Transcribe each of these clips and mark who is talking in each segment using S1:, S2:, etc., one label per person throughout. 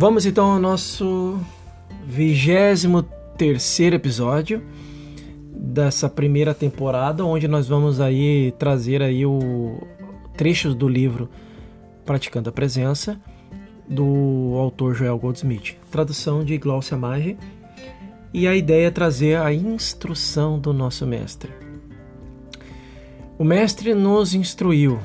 S1: Vamos então ao nosso vigésimo terceiro episódio dessa primeira temporada, onde nós vamos aí trazer aí o trechos do livro Praticando a Presença do autor Joel Goldsmith, tradução de Glaucia Maggi, e a ideia é trazer a instrução do nosso mestre. O mestre nos instruiu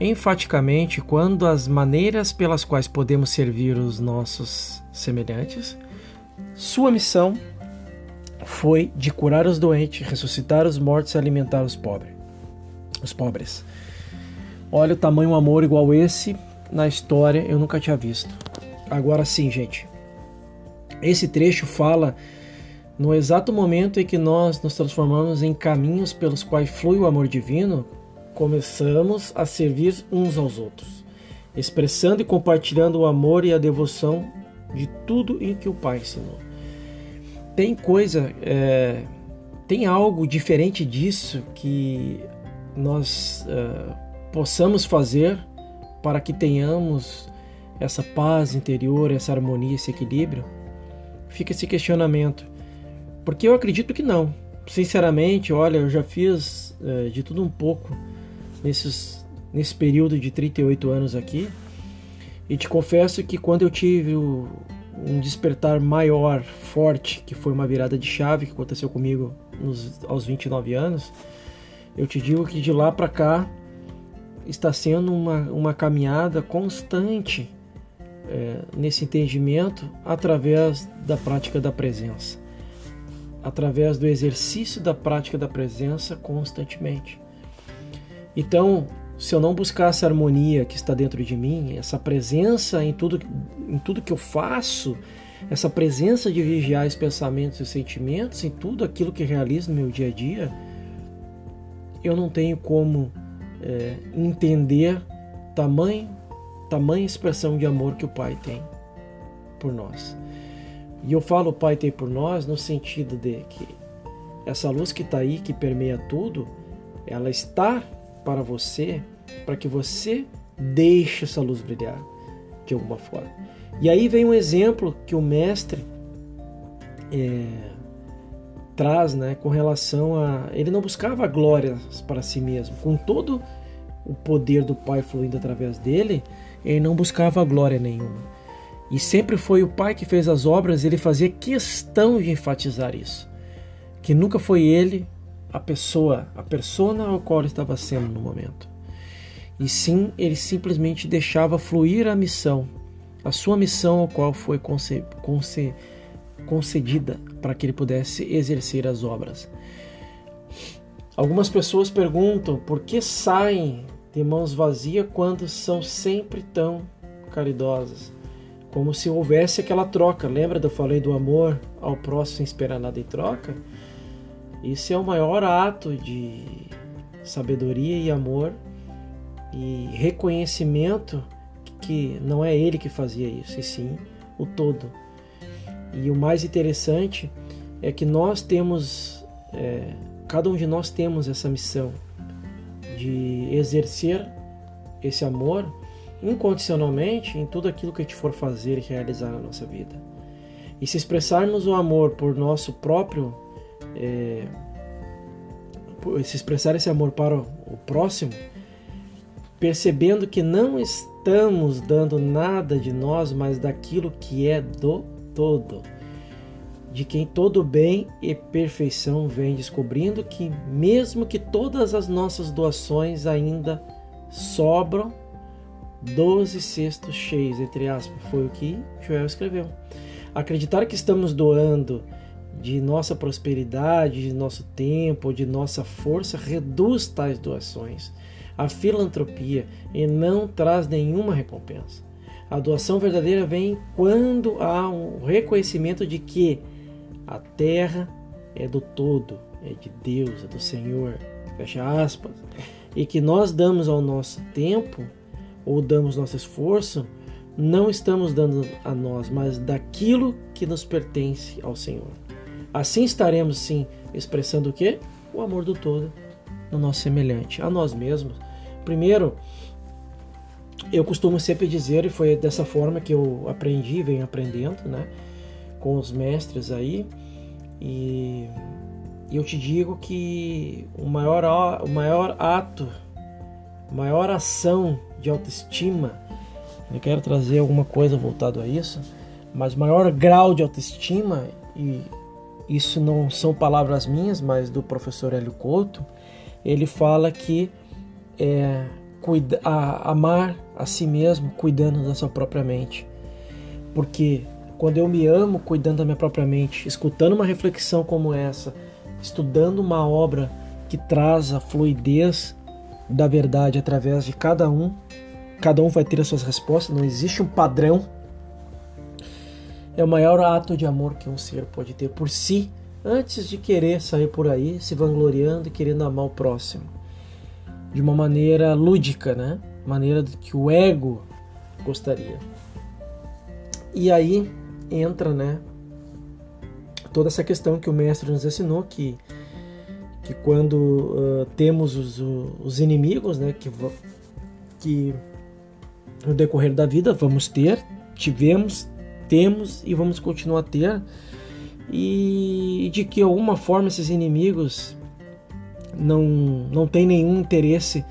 S1: enfaticamente quando as maneiras pelas quais podemos servir os nossos semelhantes. Sua missão foi de curar os doentes, ressuscitar os mortos e alimentar os pobres. Os pobres. Olha o tamanho amor igual esse na história eu nunca tinha visto. Agora sim, gente. Esse trecho fala no exato momento em que nós nos transformamos em caminhos pelos quais flui o amor divino, começamos a servir uns aos outros, expressando e compartilhando o amor e a devoção de tudo em que o Pai ensinou. Tem coisa, é, tem algo diferente disso que nós é, possamos fazer para que tenhamos essa paz interior, essa harmonia, esse equilíbrio? Fica esse questionamento. Porque eu acredito que não. Sinceramente, olha, eu já fiz é, de tudo um pouco nesses, nesse período de 38 anos aqui. E te confesso que quando eu tive o, um despertar maior, forte, que foi uma virada de chave que aconteceu comigo nos, aos 29 anos, eu te digo que de lá para cá está sendo uma, uma caminhada constante é, nesse entendimento através da prática da presença, através do exercício da prática da presença constantemente. Então, se eu não buscar essa harmonia que está dentro de mim, essa presença em tudo, em tudo que eu faço, essa presença de vigiar os pensamentos e sentimentos em tudo aquilo que realizo no meu dia a dia, eu não tenho como é, entender tamanho, tamanha expressão de amor que o Pai tem por nós. E eu falo o Pai tem por nós no sentido de que essa luz que está aí, que permeia tudo, ela está para você, para que você deixe essa luz brilhar de alguma forma. E aí vem um exemplo que o mestre é, traz, né, com relação a ele não buscava glórias para si mesmo, com todo o poder do Pai fluindo através dele, ele não buscava glória nenhuma. E sempre foi o Pai que fez as obras, ele fazia questão de enfatizar isso. Que nunca foi ele a pessoa, a persona ao qual ele estava sendo no momento. E sim, ele simplesmente deixava fluir a missão, a sua missão ao qual foi conce, conce, concedida para que ele pudesse exercer as obras. Algumas pessoas perguntam por que saem de mãos vazias quando são sempre tão caridosas. Como se houvesse aquela troca. Lembra que eu falei do amor ao próximo sem esperar nada em troca? Isso é o maior ato de sabedoria e amor e reconhecimento que não é ele que fazia isso, e sim o todo. E o mais interessante é que nós temos, é, cada um de nós temos essa missão de exercer esse amor incondicionalmente em tudo aquilo que a gente for fazer e realizar na nossa vida. E se expressarmos o amor por nosso próprio é, se expressar esse amor para o próximo, percebendo que não estamos dando nada de nós, mas daquilo que é do todo, de quem todo bem e perfeição vem descobrindo que, mesmo que todas as nossas doações ainda sobram, doze cestos cheios, entre aspas, foi o que Joel escreveu. Acreditar que estamos doando de nossa prosperidade, de nosso tempo, de nossa força, reduz tais doações. A filantropia e não traz nenhuma recompensa. A doação verdadeira vem quando há um reconhecimento de que a terra é do todo, é de Deus, é do Senhor, fecha aspas, e que nós damos ao nosso tempo ou damos nosso esforço, não estamos dando a nós, mas daquilo que nos pertence ao Senhor. Assim estaremos sim expressando o que? O amor do todo no nosso semelhante, a nós mesmos. Primeiro, eu costumo sempre dizer, e foi dessa forma que eu aprendi, venho aprendendo, né, com os mestres aí, e eu te digo que o maior, o maior ato, maior ação de autoestima, eu quero trazer alguma coisa voltado a isso, mas maior grau de autoestima, e isso não são palavras minhas, mas do professor Hélio Couto, ele fala que é cuida, a, amar a si mesmo cuidando da sua própria mente. Porque quando eu me amo cuidando da minha própria mente, escutando uma reflexão como essa, estudando uma obra que traz a fluidez da verdade através de cada um, cada um vai ter as suas respostas, não existe um padrão. É o maior ato de amor que um ser pode ter por si, antes de querer sair por aí se vangloriando e querendo amar o próximo de uma maneira lúdica, né? Maneira que o ego gostaria. E aí entra, né? Toda essa questão que o mestre nos ensinou que que quando uh, temos os, os, inimigos, né? Que que no decorrer da vida vamos ter, tivemos, temos e vamos continuar a ter, e de que alguma forma esses inimigos não, não tem nenhum interesse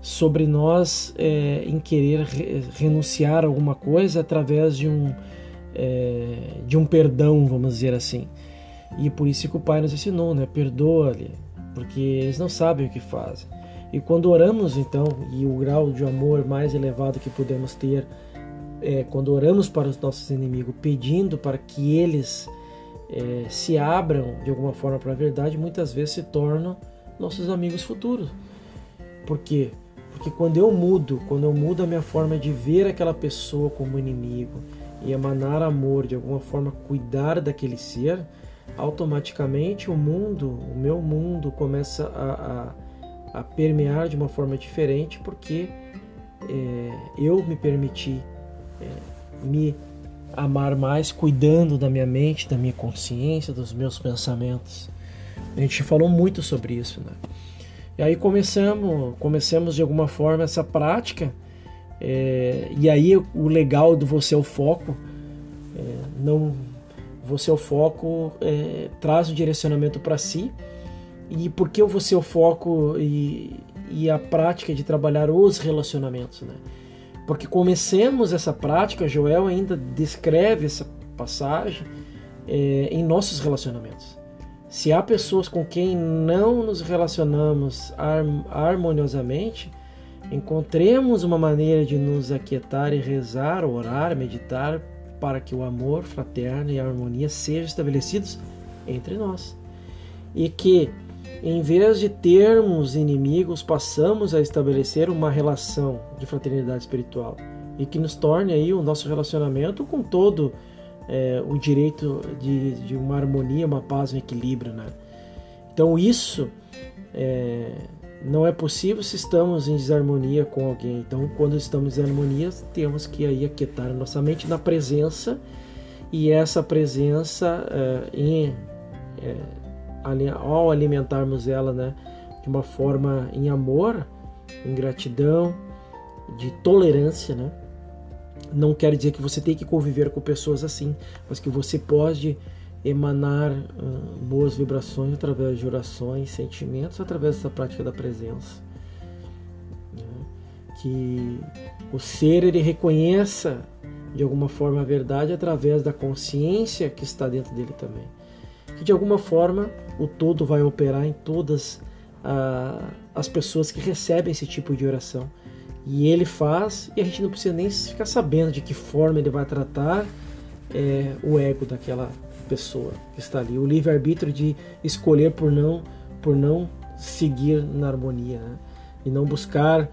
S1: sobre nós é, em querer re, renunciar a alguma coisa através de um, é, de um perdão, vamos dizer assim. E por isso que o Pai nos ensinou, né? Perdoa-lhe, porque eles não sabem o que fazem. E quando oramos, então, e o grau de amor mais elevado que podemos ter, é, quando oramos para os nossos inimigos, pedindo para que eles é, se abram de alguma forma para a verdade, muitas vezes se tornam nossos amigos futuros. Por quê? Porque quando eu mudo, quando eu mudo a minha forma de ver aquela pessoa como inimigo e emanar amor, de alguma forma cuidar daquele ser, automaticamente o mundo, o meu mundo começa a, a, a permear de uma forma diferente porque é, eu me permiti me amar mais, cuidando da minha mente, da minha consciência, dos meus pensamentos. A gente falou muito sobre isso, né? E aí começamos, começamos de alguma forma essa prática. É, e aí o legal do você é o foco, é, não você é o foco é, traz o direcionamento para si. E por que o você é o foco e, e a prática de trabalhar os relacionamentos, né? Porque comecemos essa prática, Joel ainda descreve essa passagem é, em nossos relacionamentos. Se há pessoas com quem não nos relacionamos harmoniosamente, encontremos uma maneira de nos aquietar e rezar, orar, meditar para que o amor fraterno e a harmonia sejam estabelecidos entre nós. E que, em vez de termos inimigos, passamos a estabelecer uma relação de fraternidade espiritual e que nos torne aí o nosso relacionamento com todo é, o direito de, de, uma harmonia, uma paz, um equilíbrio. Né? Então isso é, não é possível se estamos em desarmonia com alguém. Então quando estamos em harmonia, temos que aí aquietar nossa mente na presença e essa presença é, em, é, ao alimentarmos ela né, de uma forma em amor, em gratidão, de tolerância, né? não quer dizer que você tem que conviver com pessoas assim, mas que você pode emanar uh, boas vibrações através de orações, sentimentos, através dessa prática da presença. Né? Que o ser ele reconheça de alguma forma a verdade através da consciência que está dentro dele também. Que de alguma forma o todo vai operar em todas uh, as pessoas que recebem esse tipo de oração e ele faz, e a gente não precisa nem ficar sabendo de que forma ele vai tratar é, o ego daquela pessoa que está ali. O livre-arbítrio de escolher por não, por não seguir na harmonia né? e não buscar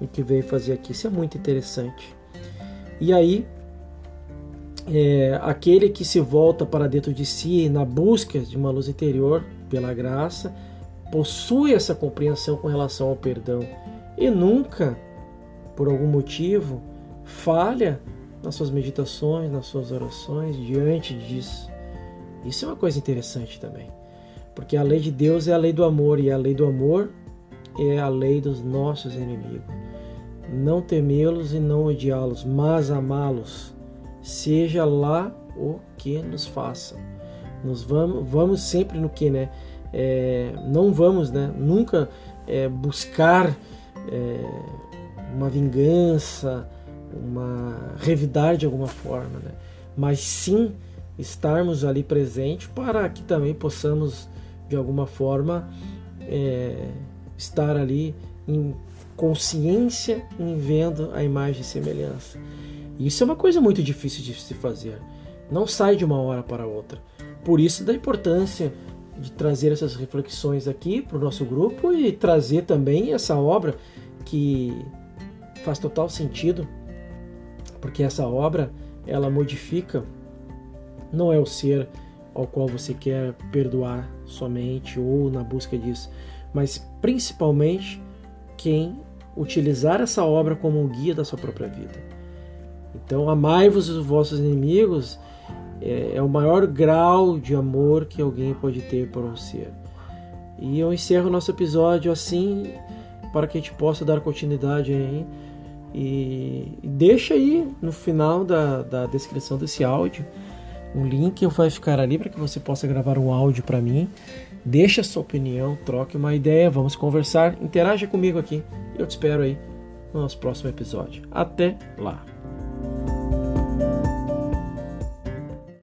S1: o que veio fazer aqui. Isso é muito interessante. E aí, é, aquele que se volta para dentro de si na busca de uma luz interior pela graça, possui essa compreensão com relação ao perdão e nunca por algum motivo, falha nas suas meditações, nas suas orações diante disso. Isso é uma coisa interessante também. Porque a lei de Deus é a lei do amor e a lei do amor é a lei dos nossos inimigos. não temê-los e não odiá-los, mas amá-los, seja lá o que nos faça. Nós vamos, vamos sempre no que, né? É, não vamos, né? Nunca é, buscar é, uma vingança, uma revidar de alguma forma, né? Mas sim estarmos ali presente para que também possamos de alguma forma é, estar ali em consciência em vendo a imagem e semelhança. Isso é uma coisa muito difícil de se fazer. Não sai de uma hora para outra. Por isso da importância de trazer essas reflexões aqui para o nosso grupo e trazer também essa obra que faz total sentido, porque essa obra ela modifica não é o ser ao qual você quer perdoar somente ou na busca disso, mas principalmente quem utilizar essa obra como um guia da sua própria vida. Então, amai-vos os vossos inimigos é, é, o maior grau de amor que alguém pode ter por um ser. E eu encerro nosso episódio assim, para que a gente possa dar continuidade aí. E, e deixa aí no final da, da descrição desse áudio um link vai ficar ali para que você possa gravar um áudio para mim. Deixe a sua opinião, troque uma ideia, vamos conversar, interaja comigo aqui. Eu te espero aí no nosso próximo episódio. Até lá!